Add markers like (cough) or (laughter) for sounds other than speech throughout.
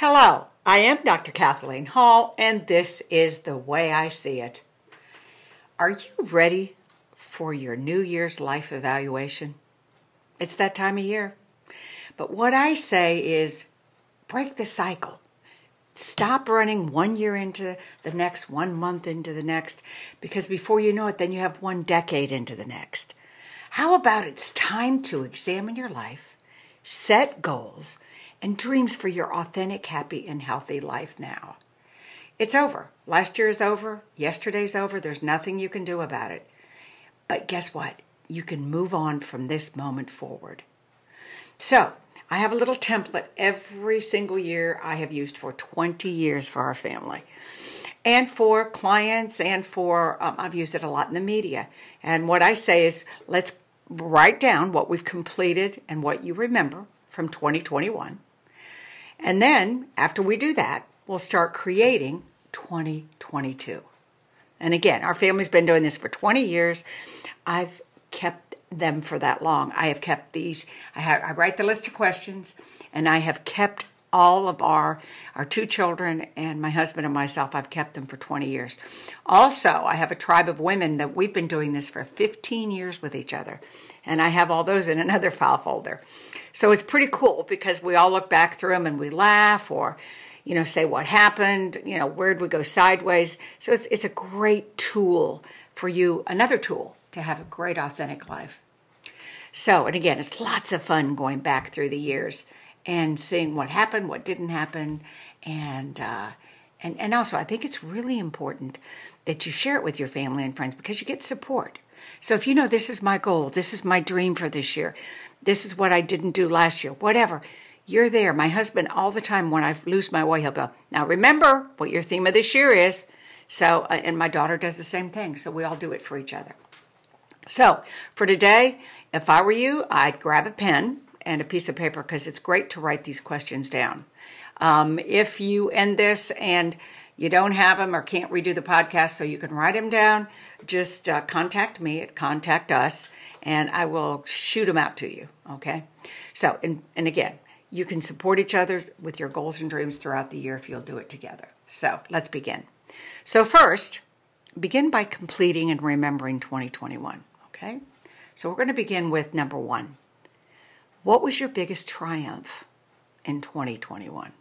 Hello, I am Dr. Kathleen Hall, and this is The Way I See It. Are you ready for your New Year's life evaluation? It's that time of year. But what I say is break the cycle. Stop running one year into the next, one month into the next, because before you know it, then you have one decade into the next. How about it's time to examine your life, set goals, and dreams for your authentic, happy, and healthy life now. It's over. Last year is over. Yesterday's over. There's nothing you can do about it. But guess what? You can move on from this moment forward. So, I have a little template every single year I have used for 20 years for our family. And for clients, and for, um, I've used it a lot in the media. And what I say is let's write down what we've completed and what you remember from 2021. And then after we do that, we'll start creating 2022. And again, our family's been doing this for 20 years. I've kept them for that long. I have kept these, I, have, I write the list of questions, and I have kept all of our our two children and my husband and myself i've kept them for 20 years. Also i have a tribe of women that we've been doing this for 15 years with each other and i have all those in another file folder. So it's pretty cool because we all look back through them and we laugh or you know say what happened you know where'd we go sideways? So it's, it's a great tool for you another tool to have a great authentic life. So and again it's lots of fun going back through the years and seeing what happened, what didn't happen, and uh, and and also I think it's really important that you share it with your family and friends because you get support. So if you know this is my goal, this is my dream for this year, this is what I didn't do last year, whatever, you're there. My husband all the time when I lose my way, he'll go, "Now remember what your theme of this year is." So uh, and my daughter does the same thing. So we all do it for each other. So for today, if I were you, I'd grab a pen and a piece of paper because it's great to write these questions down. Um, if you end this and you don't have them or can't redo the podcast so you can write them down, just uh, contact me at contact us and I will shoot them out to you. Okay. So, and, and again, you can support each other with your goals and dreams throughout the year if you'll do it together. So, let's begin. So, first, begin by completing and remembering 2021. Okay. So, we're going to begin with number one what was your biggest triumph in 2021?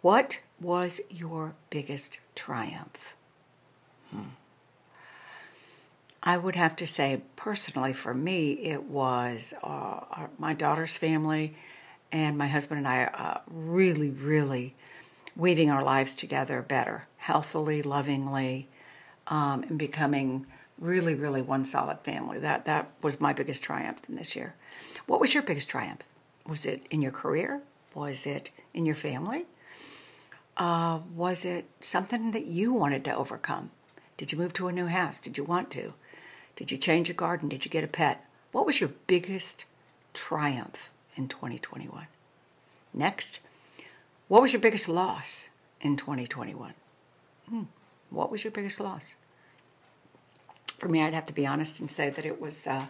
What was your biggest triumph? Hmm. I would have to say, personally, for me, it was uh, our, my daughter's family and my husband and I uh, really, really weaving our lives together better, healthily, lovingly, um, and becoming really, really one solid family. That that was my biggest triumph in this year. What was your biggest triumph? Was it in your career? Was it in your family? Uh, was it something that you wanted to overcome? Did you move to a new house? Did you want to? Did you change a garden? Did you get a pet? What was your biggest triumph in 2021? Next, what was your biggest loss in 2021? Hmm. What was your biggest loss? For me, I'd have to be honest and say that it was, uh,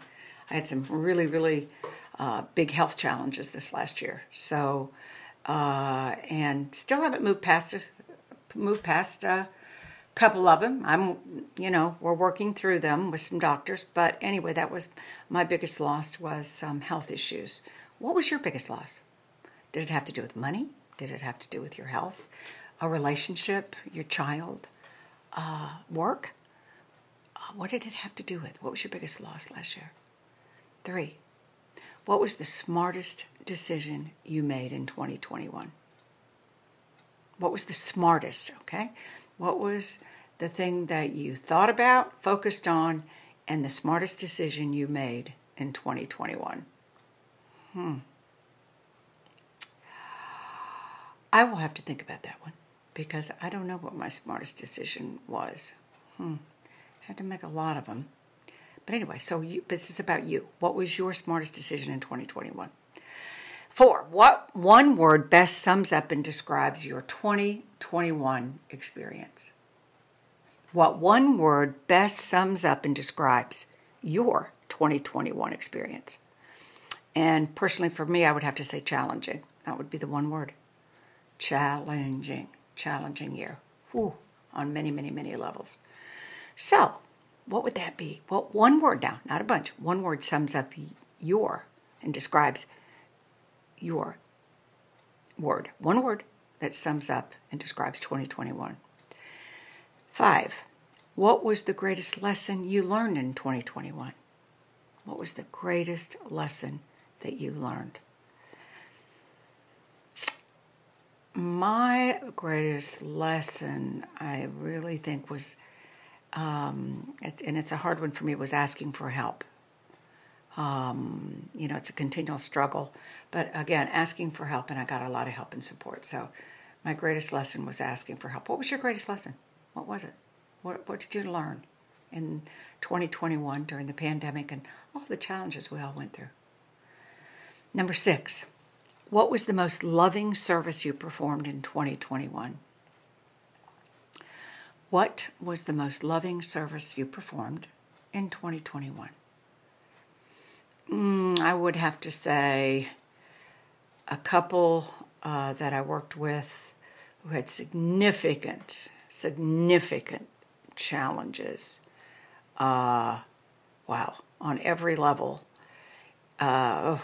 I had some really, really uh, big health challenges this last year. So, uh, and still haven't moved past a, moved past a couple of them. I'm, you know, we're working through them with some doctors. But anyway, that was my biggest loss was some health issues. What was your biggest loss? Did it have to do with money? Did it have to do with your health, a relationship, your child, uh, work? What did it have to do with? What was your biggest loss last year? Three. What was the smartest decision you made in 2021? What was the smartest, okay? What was the thing that you thought about, focused on, and the smartest decision you made in 2021? Hmm. I will have to think about that one because I don't know what my smartest decision was. Hmm. Had to make a lot of them. But anyway, so you, this is about you. What was your smartest decision in 2021? Four, what one word best sums up and describes your 2021 experience? What one word best sums up and describes your 2021 experience? And personally, for me, I would have to say challenging. That would be the one word. challenging, challenging year. Whew, on many, many, many levels. So, what would that be? Well, one word now, not a bunch. One word sums up your and describes your word. One word that sums up and describes 2021. Five, what was the greatest lesson you learned in 2021? What was the greatest lesson that you learned? My greatest lesson, I really think, was, um, it, and it's a hard one for me, was asking for help. Um, you know, it's a continual struggle, but again, asking for help, and I got a lot of help and support. So, my greatest lesson was asking for help. What was your greatest lesson? What was it? What, what did you learn in 2021 during the pandemic and all the challenges we all went through? Number six, what was the most loving service you performed in 2021? What was the most loving service you performed in 2021? Mm, I would have to say a couple uh, that I worked with who had significant, significant challenges. Uh, wow, on every level. Uh,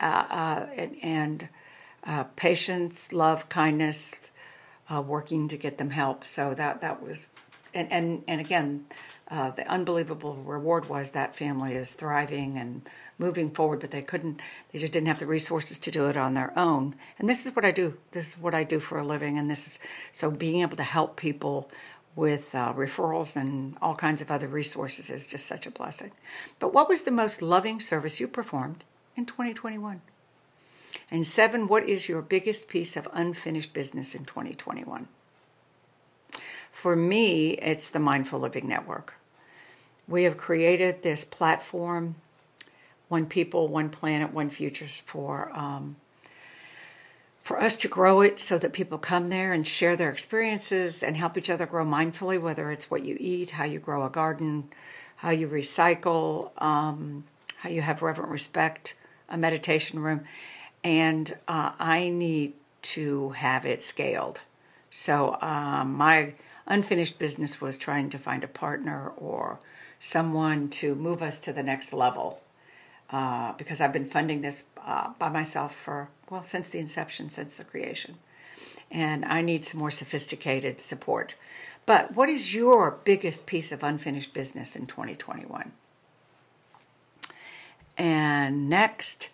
uh, uh, and, and uh, patience, love, kindness, working to get them help. So that that was, and and and again, the unbelievable reward was that family is thriving and moving forward, but they couldn't. They just didn't have the resources to do it on their own. And this is what I do. This is what I do for a living. And this is so being able to help people with uh, referrals and all kinds of other resources is just such a blessing. But what was the most loving service you performed in 2021? And seven, what is your biggest piece of unfinished business in 2021? For me, it's the Mindful Living Network. We have created this platform, One People, One Planet, One Future, for um, for us to grow it so that people come there and share their experiences and help each other grow mindfully, whether it's what you eat, how you grow a garden, how you recycle, um, how you have reverent respect, a meditation room, and uh, I need to have it scaled. So um, my unfinished business was trying to find a partner or someone to move us to the next level. Uh, because I've been funding this uh, by myself for, well, since the inception, since the creation. And I need some more sophisticated support. But what is your biggest piece of unfinished business in 2021? And next,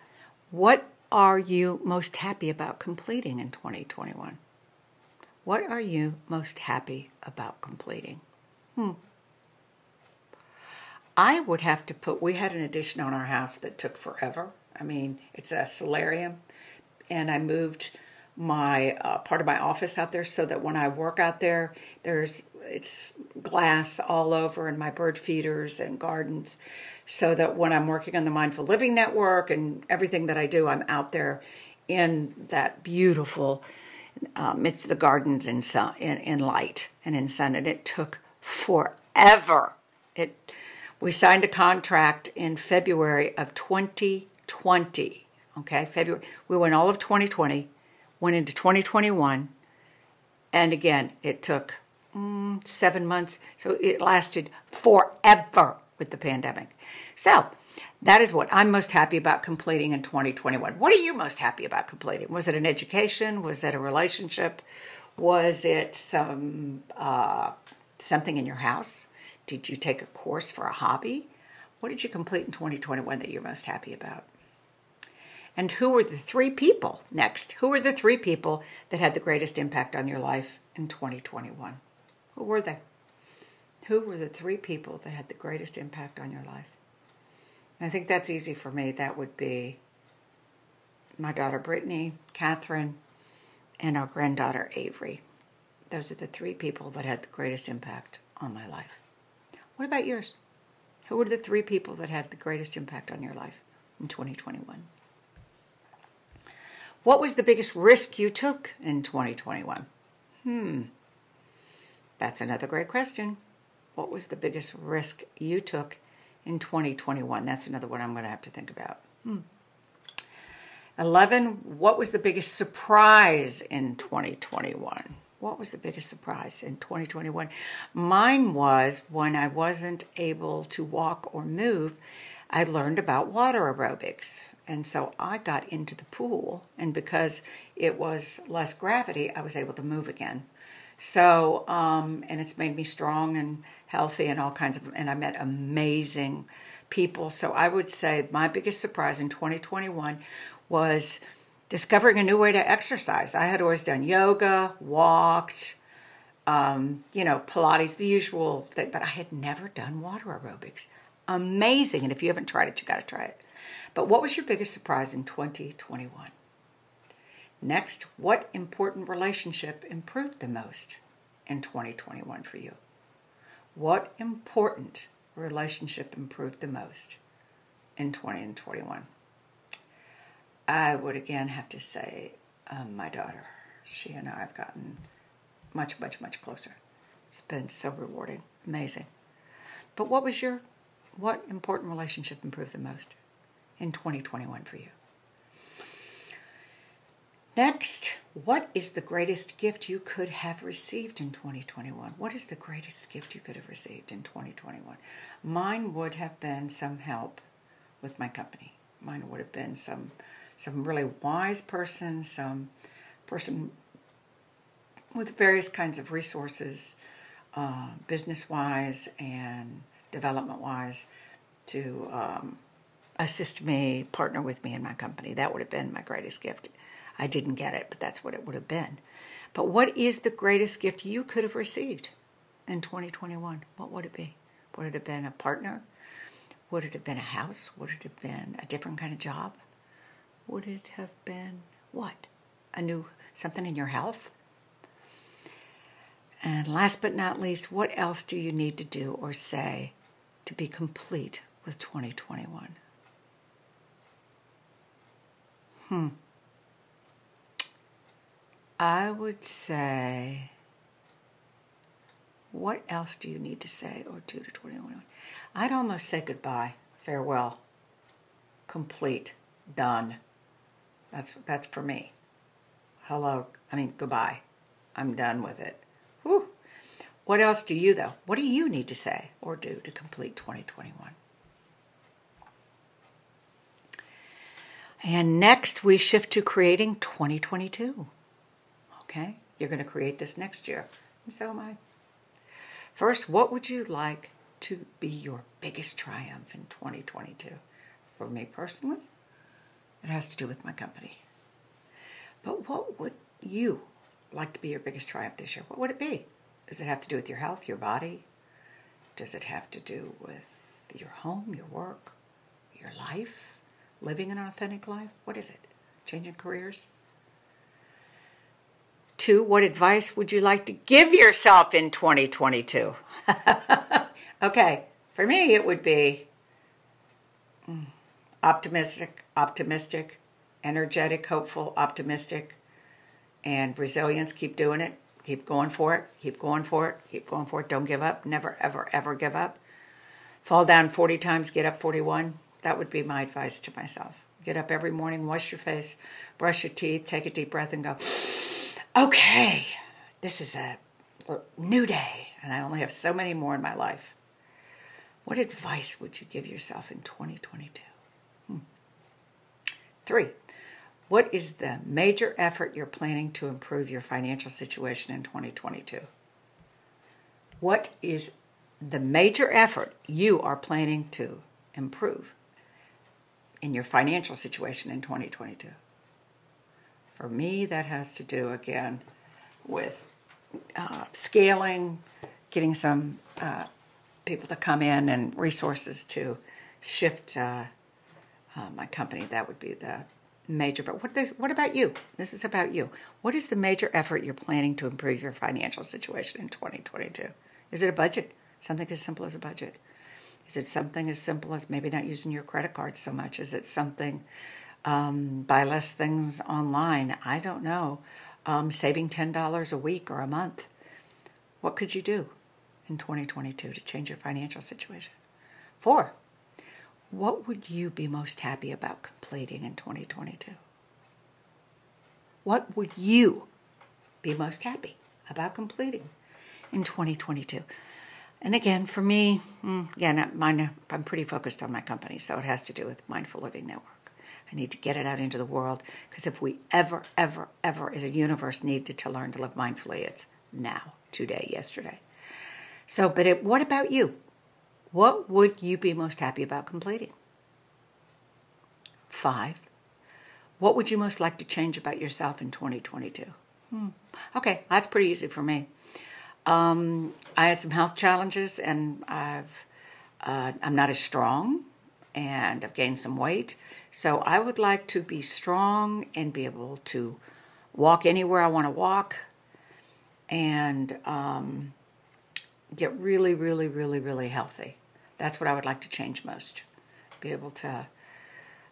what are you most happy about completing in 2021? What are you most happy about completing? Hmm. I would have to put, we had an addition on our house that took forever. I mean, it's a solarium, and I moved my uh, part of my office out there so that when I work out there, there's it's glass all over and my bird feeders and gardens so that when I'm working on the Mindful Living Network and everything that I do, I'm out there in that beautiful, um, it's the gardens in, sun, in, in light and in sun. And it took forever. It, we signed a contract in February of 2020. Okay, February. We went all of 2020, went into 2021, and again, it took mm, seven months. So it lasted forever with the pandemic. So that is what I'm most happy about completing in 2021. What are you most happy about completing? Was it an education? Was it a relationship? Was it some uh, something in your house? Did you take a course for a hobby? What did you complete in 2021 that you're most happy about? And who were the three people next? Who were the three people that had the greatest impact on your life in 2021? Who were they? Who were the three people that had the greatest impact on your life? I think that's easy for me. That would be my daughter Brittany, Catherine, and our granddaughter Avery. Those are the three people that had the greatest impact on my life. What about yours? Who were the three people that had the greatest impact on your life in 2021? What was the biggest risk you took in 2021? Hmm. That's another great question. What was the biggest risk you took in 2021? That's another one I'm going to have to think about. Hmm. 11, what was the biggest surprise in 2021? What was the biggest surprise in 2021? Mine was when I wasn't able to walk or move, I learned about water aerobics. And so I got into the pool, and because it was less gravity, I was able to move again. So, um, and it's made me strong and healthy and all kinds of, and I met amazing people. So I would say my biggest surprise in 2021 was discovering a new way to exercise. I had always done yoga, walked, um, you know, Pilates, the usual thing, but I had never done water aerobics. Amazing. And if you haven't tried it, you got to try it. But what was your biggest surprise in 2021? Next, what important relationship improved the most in 2021 for you? What important relationship improved the most in 2021? I would again have to say um, my daughter. She and I have gotten much, much, much closer. It's been so rewarding, amazing. But what was your, what important relationship improved the most in 2021 for you? Next, what is the greatest gift you could have received in 2021? What is the greatest gift you could have received in 2021? Mine would have been some help with my company. Mine would have been some some really wise person, some person with various kinds of resources, uh, business wise and development wise, to um, assist me, partner with me in my company. That would have been my greatest gift. I didn't get it, but that's what it would have been. But what is the greatest gift you could have received in 2021? What would it be? Would it have been a partner? Would it have been a house? Would it have been a different kind of job? would it have been what? A new something in your health? And last but not least, what else do you need to do or say to be complete with 2021? Hmm. I would say, what else do you need to say or do to 2021? I'd almost say goodbye, farewell, complete, done. That's that's for me. Hello, I mean goodbye. I'm done with it. Whew. What else do you though? What do you need to say or do to complete 2021? And next we shift to creating 2022. Okay? You're going to create this next year. And so am I. First, what would you like to be your biggest triumph in 2022? For me personally, it has to do with my company. But what would you like to be your biggest triumph this year? What would it be? Does it have to do with your health, your body? Does it have to do with your home, your work, your life, living an authentic life? What is it? Changing careers? What advice would you like to give yourself in 2022? (laughs) okay, for me, it would be mm, optimistic, optimistic, energetic, hopeful, optimistic, and resilience. Keep doing it. Keep going for it. Keep going for it. Keep going for it. Don't give up. Never, ever, ever give up. Fall down 40 times, get up 41. That would be my advice to myself. Get up every morning, wash your face, brush your teeth, take a deep breath, and go, okay, this is a new day, and I only have so many more in my life. What advice would you give yourself in 2022? Hmm. Three, what is the major effort you're planning to improve your financial situation in 2022? What is the major effort you are planning to improve in your financial situation in 2022? For me, that has to do again with uh, scaling, getting some uh, people to come in and resources to shift uh, uh, my company. That would be the major. But what this, what about you? This is about you. What is the major effort you're planning to improve your financial situation in 2022? Is it a budget? Something as simple as a budget? Is it something as simple as maybe not using your credit card so much? Is it something um, buy less things online? I don't know. Um, saving ten dollars a week or a month. What could you do in 2022 to change your financial situation? Four, what would you be most happy about completing in 2022? What would you be most happy about completing in 2022? And again, for me, mm, again, I'm pretty focused on my company, so it has to do with Mindful Living Network. I need to get it out into the world because if we ever, ever, ever as a universe needed to learn to live mindfully, it's now, today, yesterday. So, but it, what about you? What would you be most happy about completing? Five. What would you most like to change about yourself in 2022? Hmm. Okay, that's pretty easy for me. Um, I had some health challenges, and I've uh, I'm not as strong, and I've gained some weight. So I would like to be strong and be able to walk anywhere I want to walk, and um, get really, really, really, really healthy. That's what I would like to change most. Be able to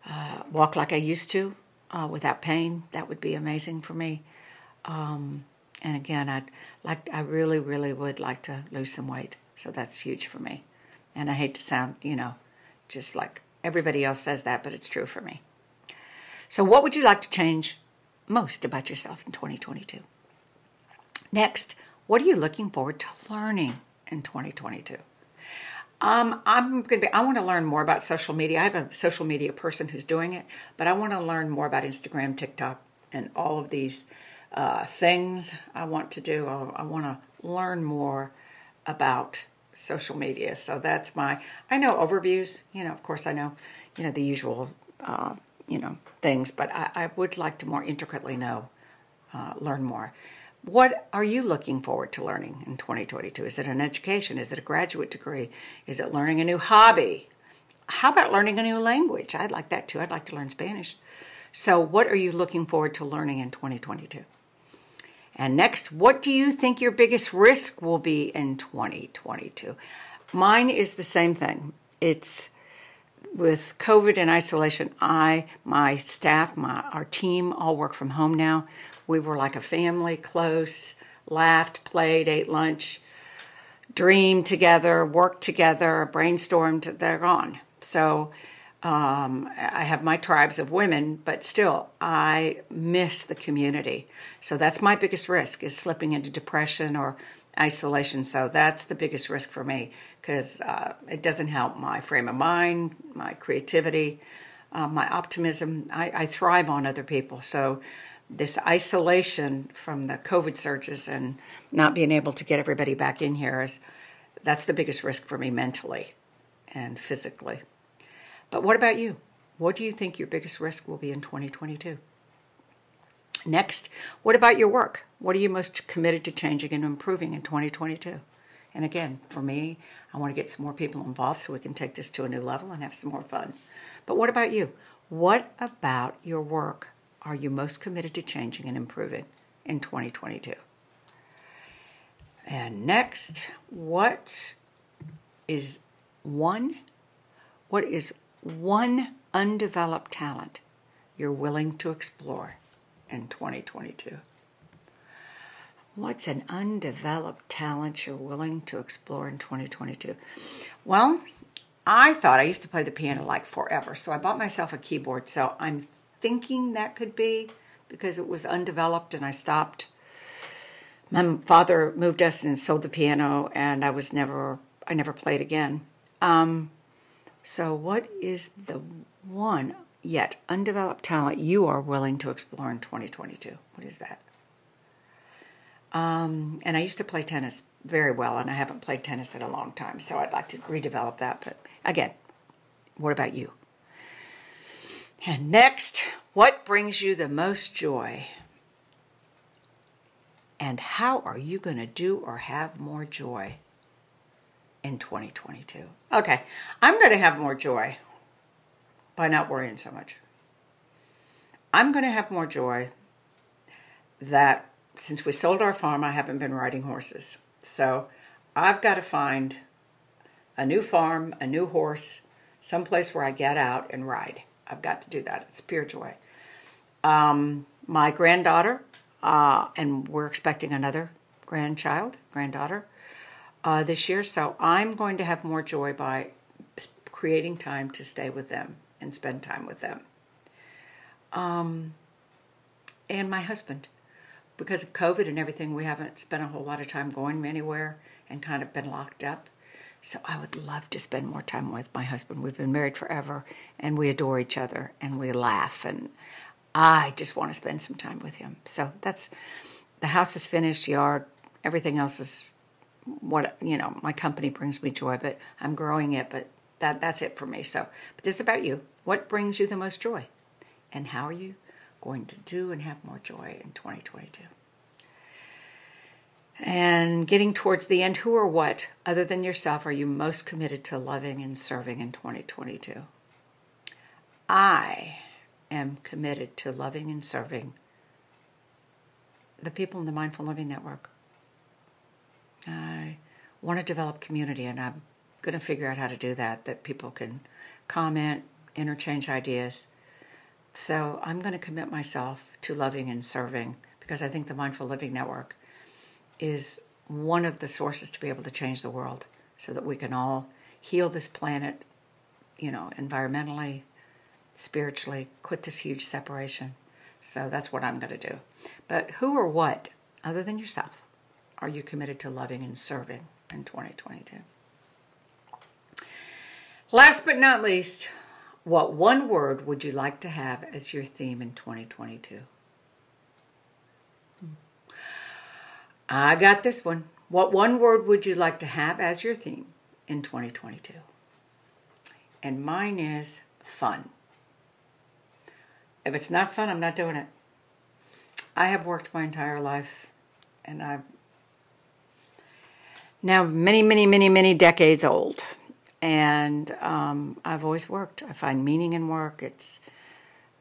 uh, walk like I used to uh, without pain. That would be amazing for me. Um, and again, I'd like, I really, really would like to lose some weight. So that's huge for me. And I hate to sound, you know, just like everybody else says that, but it's true for me. So, what would you like to change most about yourself in 2022? Next, what are you looking forward to learning in 2022? Um, I'm going to be, I want to learn more about social media. I have a social media person who's doing it, but I want to learn more about Instagram, TikTok, and all of these uh, things I want to do. I, I want to learn more about social media. So that's my, I know overviews, you know, of course I know, you know, the usual, uh, you know, things, but I, I, would like to more intricately know, uh, learn more. What are you looking forward to learning in 2022? Is it an education? Is it a graduate degree? Is it learning a new hobby? How about learning a new language? I'd like that too. I'd like to learn Spanish. So, what are you looking forward to learning in 2022? And next, what do you think your biggest risk will be in 2022? Mine is the same thing. It's with COVID and isolation. I, my staff, my our team all work from home now. We were like a family, close, laughed, played, ate lunch, dreamed together, worked together, brainstormed. They're gone. So um, I have my tribes of women, but still, I miss the community. So that's my biggest risk is slipping into depression or isolation. So that's the biggest risk for me because uh, it doesn't help my frame of mind, my creativity, uh, my optimism. I, I thrive on other people. So this isolation from the COVID surges and not being able to get everybody back in here is that's the biggest risk for me mentally and physically. But what about you? What do you think your biggest risk will be in 2022? Next, what about your work? What are you most committed to changing and improving in 2022? And again, for me, I want to get some more people involved so we can take this to a new level and have some more fun. But what about you? What about your work are you most committed to changing and improving in 2022? And next, what is one what is one undeveloped talent you're willing to explore in 2022? What's an undeveloped talent you're willing to explore in 2022? Well, I thought I used to play the piano like forever, so I bought myself a keyboard. So I'm thinking that could be because it was undeveloped and I stopped. My father moved us and sold the piano, and I was never, I never played again. Um, so, what is the one yet undeveloped talent you are willing to explore in 2022? What is that? Um, and I used to play tennis very well, and I haven't played tennis in a long time, so I'd like to redevelop that. But again, what about you? And next, what brings you the most joy? And how are you going to do or have more joy? In 2022. Okay, I'm going to have more joy by not worrying so much. I'm going to have more joy that since we sold our farm, I haven't been riding horses. So I've got to find a new farm, a new horse, someplace where I get out and ride. I've got to do that. It's pure joy. Um, my granddaughter, uh, and we're expecting another grandchild, granddaughter uh, this year. So I'm going to have more joy by creating time to stay with them and spend time with them. Um, and my husband. Because of COVID and everything, we haven't spent a whole lot of time going anywhere and kind of been locked up. So I would love to spend more time with my husband. We've been married forever and we adore each other and we laugh and I just want to spend some time with him. So that's the house is finished, yard, everything else is what you know, my company brings me joy, but I'm growing it, but that that's it for me. So, but this is about you. What brings you the most joy? And how are you going to do and have more joy in 2022? And getting towards the end, who or what, other than yourself, are you most committed to loving and serving in 2022? I am committed to loving and serving the people in the Mindful Living Network. I want to develop community, and I'm going to figure out how to do that, that people can comment, interchange ideas. So I'm going to commit myself to loving and serving because I think the Mindful Living Network is one of the sources to be able to change the world so that we can all heal this planet, you know, environmentally, spiritually, quit this huge separation. So that's what I'm going to do. But who or what, other than yourself, are you committed to loving and serving in 2022? Last but not least, what one word would you like to have as your theme in 2022? I got this one. What one word would you like to have as your theme in 2022? And mine is fun. If it's not fun, I'm not doing it. I have worked my entire life and I've now many, many, many, many decades old. And um, I've always worked. I find meaning in work. It's,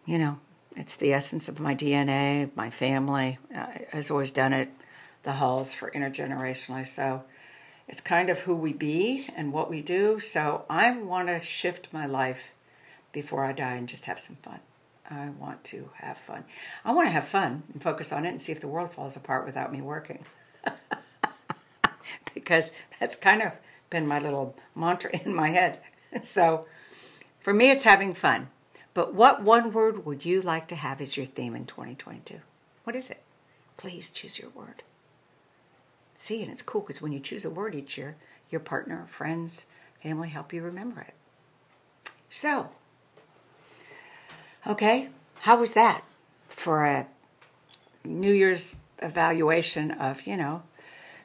you know, it's the essence of my DNA. My family uh, has always done it the halls for intergenerationally. So it's kind of who we be and what we do. So I want to shift my life before I die and just have some fun. I want to have fun. I want to have fun and focus on it and see if the world falls apart without me working. (laughs) (laughs) because that's kind of been my little mantra in my head. (laughs) So for me, it's having fun. But what one word would you like to have as your theme in 2022? What is it? Please choose your word. See, and it's cool because when you choose a word each year, your partner, friends, family help you remember it. So, okay, how was that for a New Year's evaluation of, you know,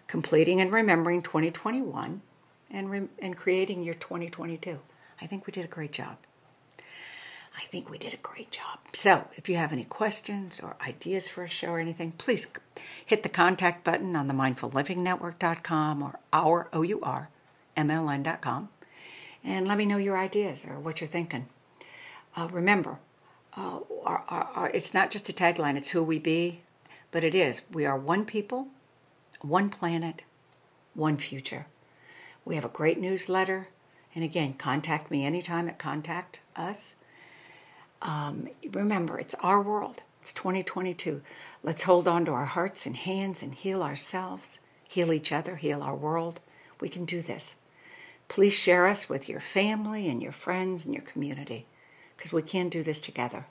completing and remembering 2021 and, re- and creating your 2022? I think we did a great job. I think we did a great job. So, if you have any questions or ideas for a show or anything, please hit the contact button on the mindfullivingnetwork.com or our O-U-R, MLN.com, and let me know your ideas or what you're thinking. Uh, remember, uh, our, our, our, it's not just a tagline, it's who we be, but it is. We are one people, one planet, one future. We have a great newsletter. And again, contact me anytime at Contact Us um, remember, it's our world. It's 2022. Let's hold on to our hearts and hands and heal ourselves, heal each other, heal our world. We can do this. Please share us with your family and your friends and your community because we can do this together.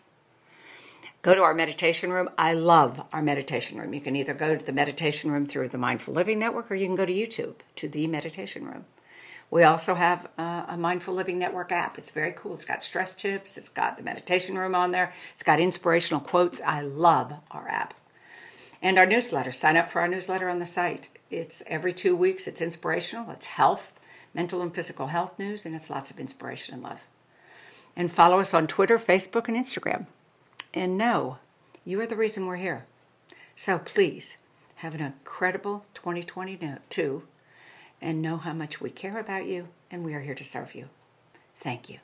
Go to our meditation room. I love our meditation room. You can either go to the meditation room through the Mindful Living Network or you can go to YouTube to the meditation room. We also have uh, a Mindful Living Network app. It's very cool. It's got stress tips, it's got the meditation room on there, it's got inspirational quotes. I love our app. And our newsletter. Sign up for our newsletter on the site. It's every two weeks, it's inspirational, it's health, mental and physical health news, and it's lots of inspiration and love. And follow us on Twitter, Facebook, and Instagram. And know you are the reason we're here. So please have an incredible 2022 and know how much we care about you, and we are here to serve you. Thank you.